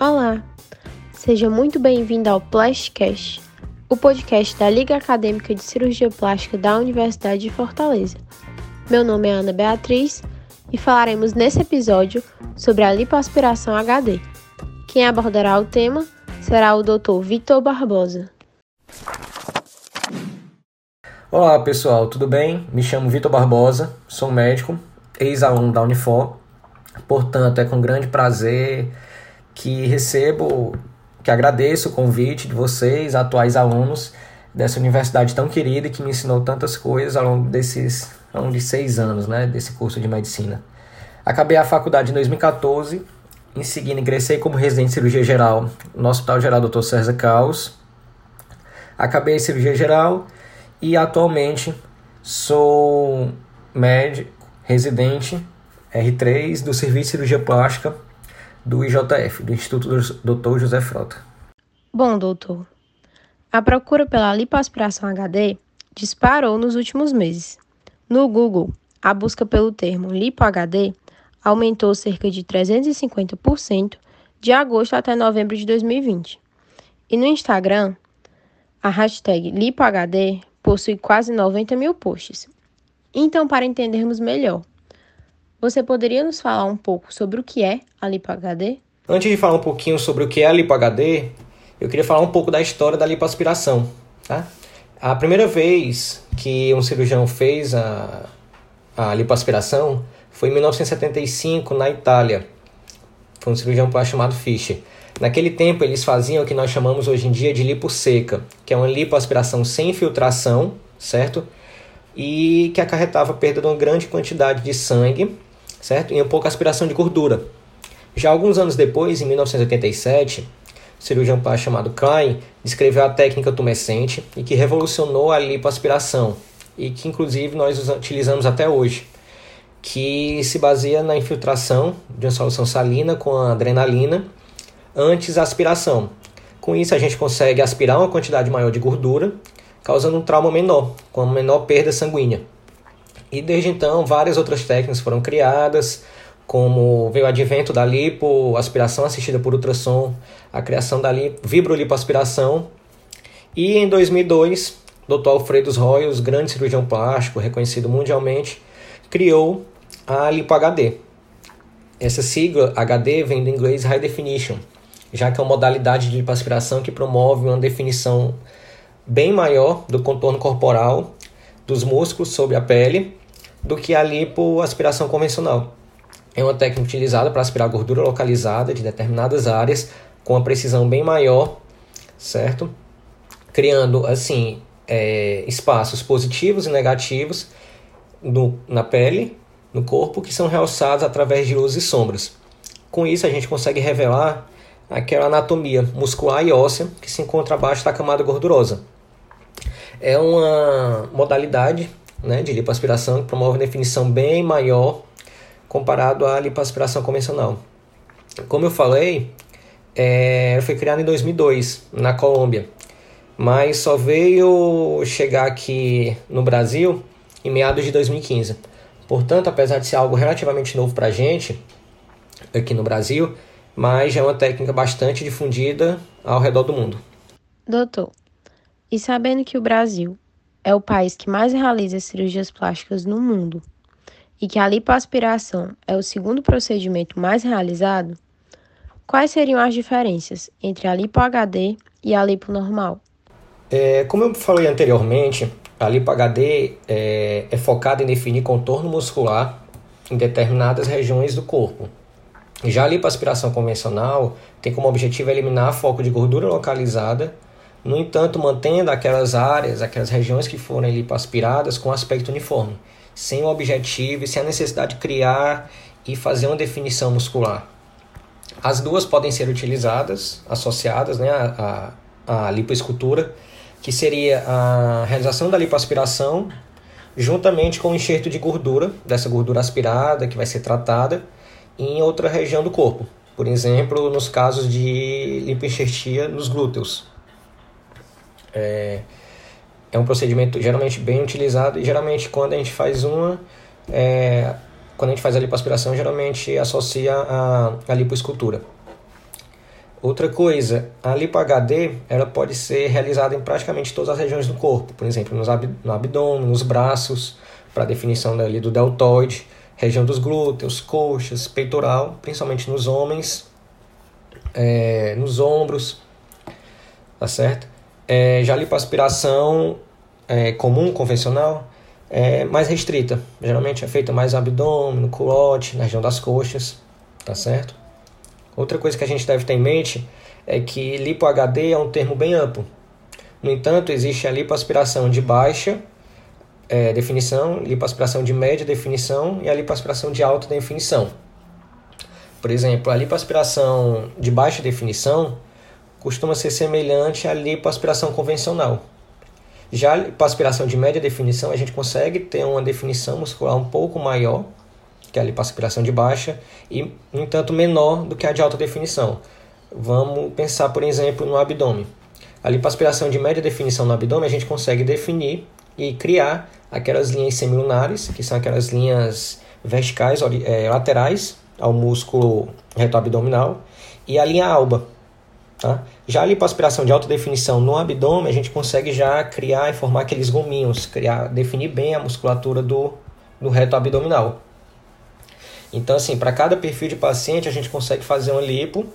Olá, seja muito bem-vindo ao Plastcast, o podcast da Liga Acadêmica de Cirurgia Plástica da Universidade de Fortaleza. Meu nome é Ana Beatriz e falaremos nesse episódio sobre a lipoaspiração HD. Quem abordará o tema será o Dr. Vitor Barbosa. Olá pessoal, tudo bem? Me chamo Vitor Barbosa, sou médico, ex-aluno da Unifor, portanto é com grande prazer que recebo, que agradeço o convite de vocês, atuais alunos dessa universidade tão querida que me ensinou tantas coisas ao longo desses ao longo de seis anos, né, desse curso de medicina. Acabei a faculdade em 2014, em seguida ingressei como residente de cirurgia geral no Hospital Geral Dr. César Caos. Acabei em cirurgia geral e atualmente sou médico residente R3 do Serviço de Cirurgia Plástica do IJF, do Instituto Dr. José Frota. Bom, doutor, a procura pela lipoaspiração HD disparou nos últimos meses. No Google, a busca pelo termo lipo-HD aumentou cerca de 350% de agosto até novembro de 2020. E no Instagram, a hashtag LipoHD possui quase 90 mil posts. Então, para entendermos melhor, você poderia nos falar um pouco sobre o que é a LipoHD? Antes de falar um pouquinho sobre o que é a LipoHD, eu queria falar um pouco da história da lipoaspiração. Tá? A primeira vez que um cirurgião fez a, a lipoaspiração foi em 1975, na Itália. Foi um cirurgião chamado Fischer. Naquele tempo, eles faziam o que nós chamamos hoje em dia de lipo seca, que é uma lipoaspiração sem infiltração, certo? E que acarretava a perda de uma grande quantidade de sangue, certo? E um pouco aspiração de gordura. Já alguns anos depois, em 1987, o cirurgião plástico chamado Klein descreveu a técnica tumescente e que revolucionou a lipoaspiração e que inclusive nós utilizamos até hoje, que se baseia na infiltração de uma solução salina com adrenalina antes da aspiração. Com isso, a gente consegue aspirar uma quantidade maior de gordura, causando um trauma menor, com uma menor perda sanguínea. E desde então, várias outras técnicas foram criadas, como veio o advento da lipo, aspiração assistida por ultrassom, a criação da vibrolipoaspiração. E em 2002, Dr. Alfredo Royals, grande cirurgião plástico, reconhecido mundialmente, criou a Lipo HD. Essa sigla HD vem do inglês High Definition, já que é uma modalidade de lipoaspiração que promove uma definição bem maior do contorno corporal dos músculos sobre a pele do que a lipoaspiração convencional. É uma técnica utilizada para aspirar gordura localizada de determinadas áreas com uma precisão bem maior, certo? Criando assim é, espaços positivos e negativos no, na pele, no corpo, que são realçados através de luzes e sombras. Com isso, a gente consegue revelar aquela anatomia muscular e óssea que se encontra abaixo da camada gordurosa. É uma modalidade né, de lipoaspiração que promove uma definição bem maior comparado à lipoaspiração convencional. Como eu falei, é, foi criado em 2002 na Colômbia, mas só veio chegar aqui no Brasil em meados de 2015. Portanto, apesar de ser algo relativamente novo para a gente aqui no Brasil, mas é uma técnica bastante difundida ao redor do mundo. Doutor, e sabendo que o Brasil é o país que mais realiza cirurgias plásticas no mundo e que a lipoaspiração é o segundo procedimento mais realizado, quais seriam as diferenças entre a lipo HD e a lipo normal? É, como eu falei anteriormente, a lipo HD é, é focada em definir contorno muscular em determinadas regiões do corpo, já a lipoaspiração convencional tem como objetivo eliminar foco de gordura localizada, no entanto, mantendo aquelas áreas, aquelas regiões que forem lipoaspiradas com aspecto uniforme, sem o objetivo e sem a necessidade de criar e fazer uma definição muscular. As duas podem ser utilizadas, associadas né, à, à lipoescultura, que seria a realização da lipoaspiração juntamente com o enxerto de gordura, dessa gordura aspirada que vai ser tratada, em outra região do corpo. Por exemplo, nos casos de lipoenxertia nos glúteos. É, é um procedimento geralmente bem utilizado e geralmente quando a gente faz uma, é, quando a gente faz a lipoaspiração, geralmente associa a, a lipoescultura. Outra coisa, a lipo HD ela pode ser realizada em praticamente todas as regiões do corpo, por exemplo, nos ab no abdômen, nos braços, para definição dali do deltoide, região dos glúteos, coxas, peitoral, principalmente nos homens, é, nos ombros, tá certo? É, já a lipoaspiração é, comum, convencional, é mais restrita. Geralmente é feita mais no abdômen, no culote, na região das coxas, tá certo? Outra coisa que a gente deve ter em mente é que lipo HD é um termo bem amplo. No entanto, existe a lipoaspiração de baixa é, definição, lipoaspiração de média definição e a lipoaspiração de alta definição. Por exemplo, a lipoaspiração de baixa definição costuma ser semelhante à lipoaspiração convencional. Já a lipoaspiração de média definição, a gente consegue ter uma definição muscular um pouco maior que a lipoaspiração de baixa, e, no entanto, menor do que a de alta definição. Vamos pensar, por exemplo, no abdômen. A lipoaspiração de média definição no abdômen, a gente consegue definir e criar aquelas linhas semilunares, que são aquelas linhas verticais, é, laterais ao músculo reto abdominal, e a linha alba. Tá? Já a lipoaspiração de alta definição no abdômen, a gente consegue já criar e formar aqueles gominhos, criar, definir bem a musculatura do, do reto abdominal. Então, assim, para cada perfil de paciente, a gente consegue fazer uma lipo,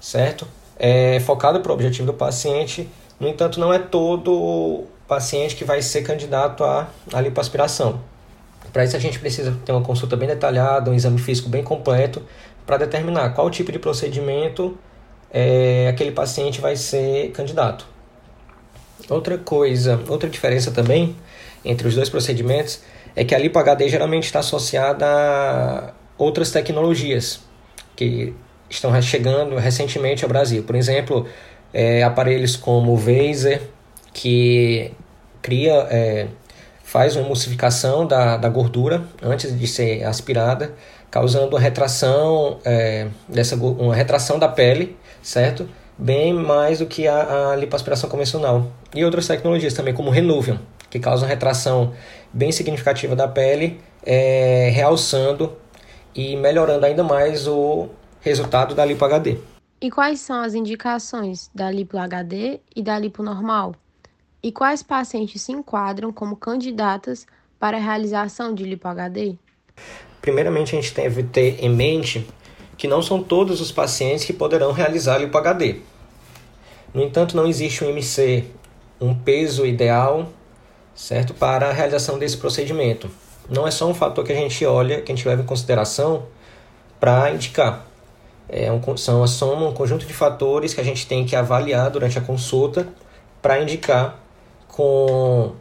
certo? É, focado para o objetivo do paciente. No entanto, não é todo paciente que vai ser candidato à, à lipoaspiração. Para isso, a gente precisa ter uma consulta bem detalhada, um exame físico bem completo, para determinar qual tipo de procedimento é, aquele paciente vai ser candidato. Outra coisa, outra diferença também entre os dois procedimentos é que a Lipo HD geralmente está associada a outras tecnologias que estão chegando recentemente ao Brasil. Por exemplo, é, aparelhos como o Vaser, que cria, é, faz uma emulsificação da, da gordura antes de ser aspirada, causando uma retração, é, dessa, uma retração da pele, certo? Bem mais do que a, a lipoaspiração convencional. E outras tecnologias também, como o Renuvium, que causa uma retração bem significativa da pele, é, realçando e melhorando ainda mais o resultado da lipo HD. E quais são as indicações da lipo HD e da lipo normal? E quais pacientes se enquadram como candidatas para a realização de lipo HD? Primeiramente, a gente deve ter em mente que não são todos os pacientes que poderão realizar lipo HD. No entanto, não existe um MC, um peso ideal certo? Para a realização desse procedimento. Não é só um fator que a gente olha, que a gente leva em consideração para indicar. É um, são soma, um conjunto de fatores que a gente tem que avaliar durante a consulta para indicar com,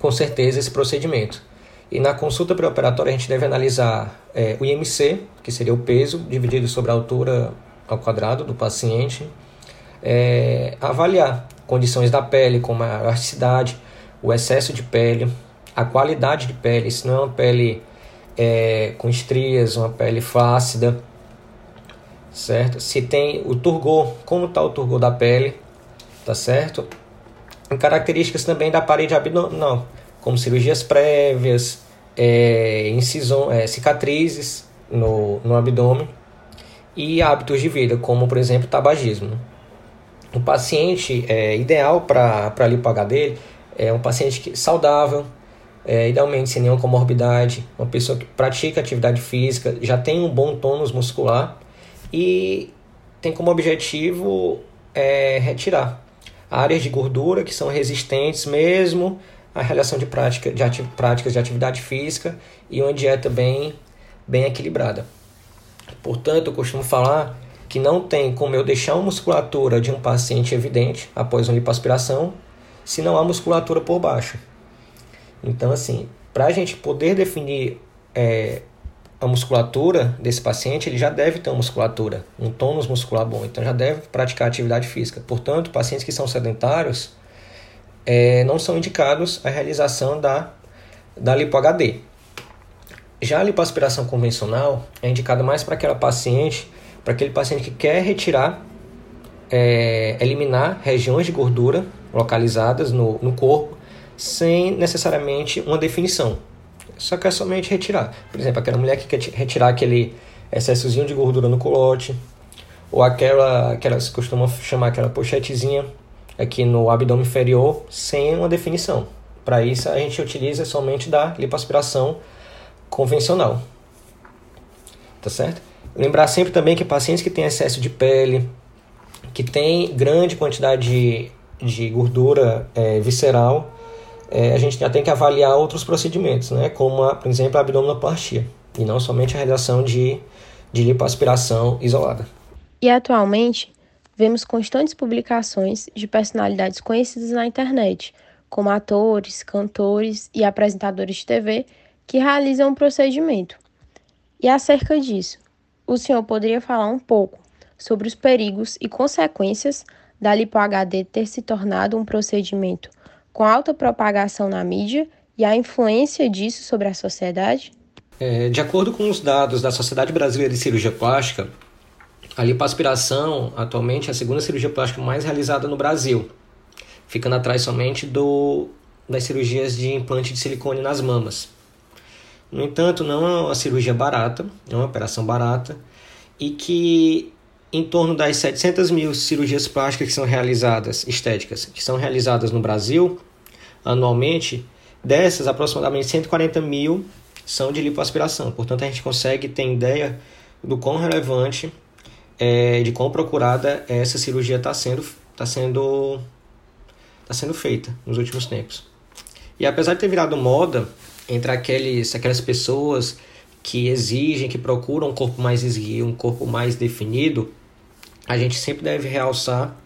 com certeza esse procedimento. E na consulta pré-operatória a gente deve analisar é, o IMC, que seria o peso dividido sobre a altura ao quadrado do paciente, é, avaliar condições da pele, como a elasticidade, o excesso de pele, a qualidade de pele, se não é uma pele é, com estrias, uma pele flácida, certo? Se tem o turgor, como está o turgor da pele, tá certo? E características também da parede abdominal, como cirurgias prévias, é, incisão, é, cicatrizes no, no abdômen e hábitos de vida, como por exemplo tabagismo. O paciente é ideal para a lipo HD é um paciente que, saudável, é, idealmente sem nenhuma comorbidade, uma pessoa que pratica atividade física, já tem um bom tônus muscular e tem como objetivo é, retirar áreas de gordura que são resistentes mesmo à realização de, prática, de ati práticas de atividade física e uma dieta bem, bem equilibrada. Portanto, eu costumo falar que não tem como eu deixar uma musculatura de um paciente evidente após uma lipoaspiração se não há musculatura por baixo. Então, assim, para a gente poder definir é, a musculatura desse paciente, ele já deve ter uma musculatura, um tônus muscular bom, então já deve praticar atividade física. Portanto, pacientes que são sedentários é, não são indicados a realização da, da lipo-HD. Já a lipoaspiração convencional é indicada mais para aquela paciente, para aquele paciente que quer retirar, é, eliminar regiões de gordura localizadas no, no corpo, sem necessariamente uma definição. Só que é somente retirar. Por exemplo, aquela mulher que quer retirar aquele excessozinho de gordura no colote, ou aquela que elas costumam chamar aquela pochetezinha aqui no abdômen inferior sem uma definição. Para isso a gente utiliza somente da lipoaspiração convencional. Tá certo? Lembrar sempre também que pacientes que têm excesso de pele, que têm grande quantidade de, de gordura é, visceral, é, a gente já tem que avaliar outros procedimentos, né? como, a, por exemplo, a abdominoplastia, e não somente a realização de, de lipoaspiração isolada. E atualmente, vemos constantes publicações de personalidades conhecidas na internet, como atores, cantores e apresentadores de TV, que realizam o procedimento. E acerca disso, o senhor poderia falar um pouco sobre os perigos e consequências da lipo-HD ter se tornado um procedimento com alta propagação na mídia e a influência disso sobre a sociedade? É, de acordo com os dados da Sociedade Brasileira de Cirurgia Plástica, a lipoaspiração atualmente é a segunda cirurgia plástica mais realizada no Brasil, ficando atrás somente do, das cirurgias de implante de silicone nas mamas. No entanto, não é uma cirurgia barata, é uma operação barata, e que em torno das 700 mil cirurgias plásticas que são realizadas, estéticas, que são realizadas no Brasil anualmente, dessas aproximadamente 140 mil são de lipoaspiração. Portanto, a gente consegue ter ideia do quão relevante, é, de quão procurada essa cirurgia está sendo, tá sendo, tá sendo feita nos últimos tempos. E apesar de ter virado moda entre aqueles, aquelas pessoas que exigem, que procuram um corpo mais esguio, um corpo mais definido, a gente sempre deve realçar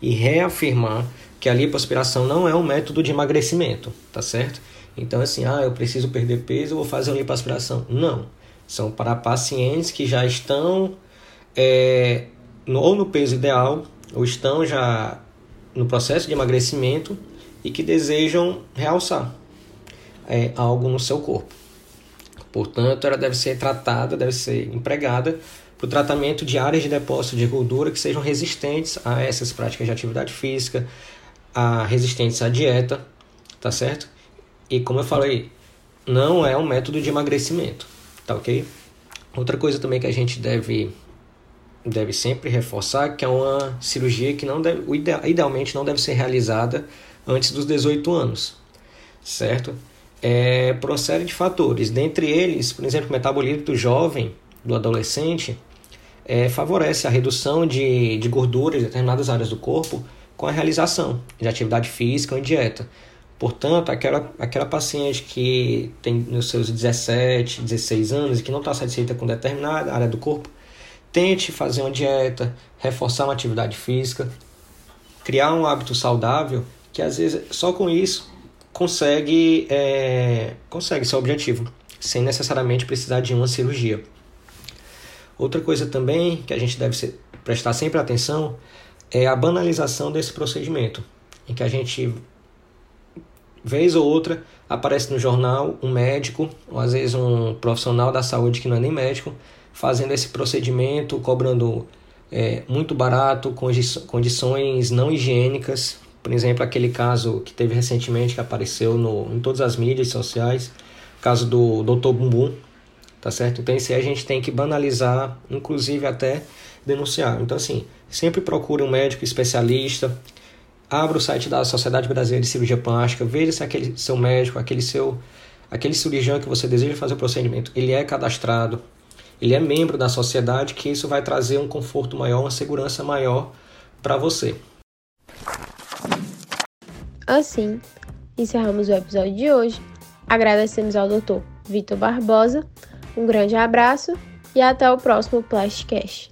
e reafirmar que a lipoaspiração não é um método de emagrecimento, tá certo? Então, assim, ah, eu preciso perder peso, eu vou fazer uma lipoaspiração. Não. São para pacientes que já estão é, no, ou no peso ideal, ou estão já no processo de emagrecimento e que desejam realçar é, algo no seu corpo. Portanto, ela deve ser tratada, deve ser empregada para o tratamento de áreas de depósito de gordura que sejam resistentes a essas práticas de atividade física, a resistentes à dieta, tá certo? E como eu falei, não é um método de emagrecimento, tá ok? Outra coisa também que a gente deve deve sempre reforçar que é uma cirurgia que não deve, idealmente não deve ser realizada antes dos 18 anos, certo? É, por uma série de fatores, dentre eles, por exemplo, o metabolismo do jovem, do adolescente, é, favorece a redução de, de gordura em determinadas áreas do corpo com a realização de atividade física ou dieta. Portanto, aquela, aquela paciente que tem nos seus 17, 16 anos e que não está satisfeita com determinada área do corpo, tente fazer uma dieta, reforçar uma atividade física, criar um hábito saudável, que às vezes só com isso consegue, é, consegue seu objetivo, sem necessariamente precisar de uma cirurgia. Outra coisa também que a gente deve ser, prestar sempre atenção é a banalização desse procedimento, em que a gente, vez ou outra, aparece no jornal um médico, ou às vezes um profissional da saúde que não é nem médico, fazendo esse procedimento, cobrando é, muito barato, condições não higiênicas. Por exemplo, aquele caso que teve recentemente, que apareceu no, em todas as mídias sociais, caso do Dr. Bumbum, tá certo? Então esse aí a gente tem que banalizar, inclusive até denunciar. Então assim, sempre procure um médico especialista, abra o site da Sociedade Brasileira de Cirurgia Plástica, veja se aquele seu médico, aquele seu aquele cirurgião que você deseja fazer o procedimento, ele é cadastrado, ele é membro da sociedade, que isso vai trazer um conforto maior, uma segurança maior para você. Assim, encerramos o episódio de hoje. Agradecemos ao Dr. Vitor Barbosa um grande abraço e até o próximo Plastcast.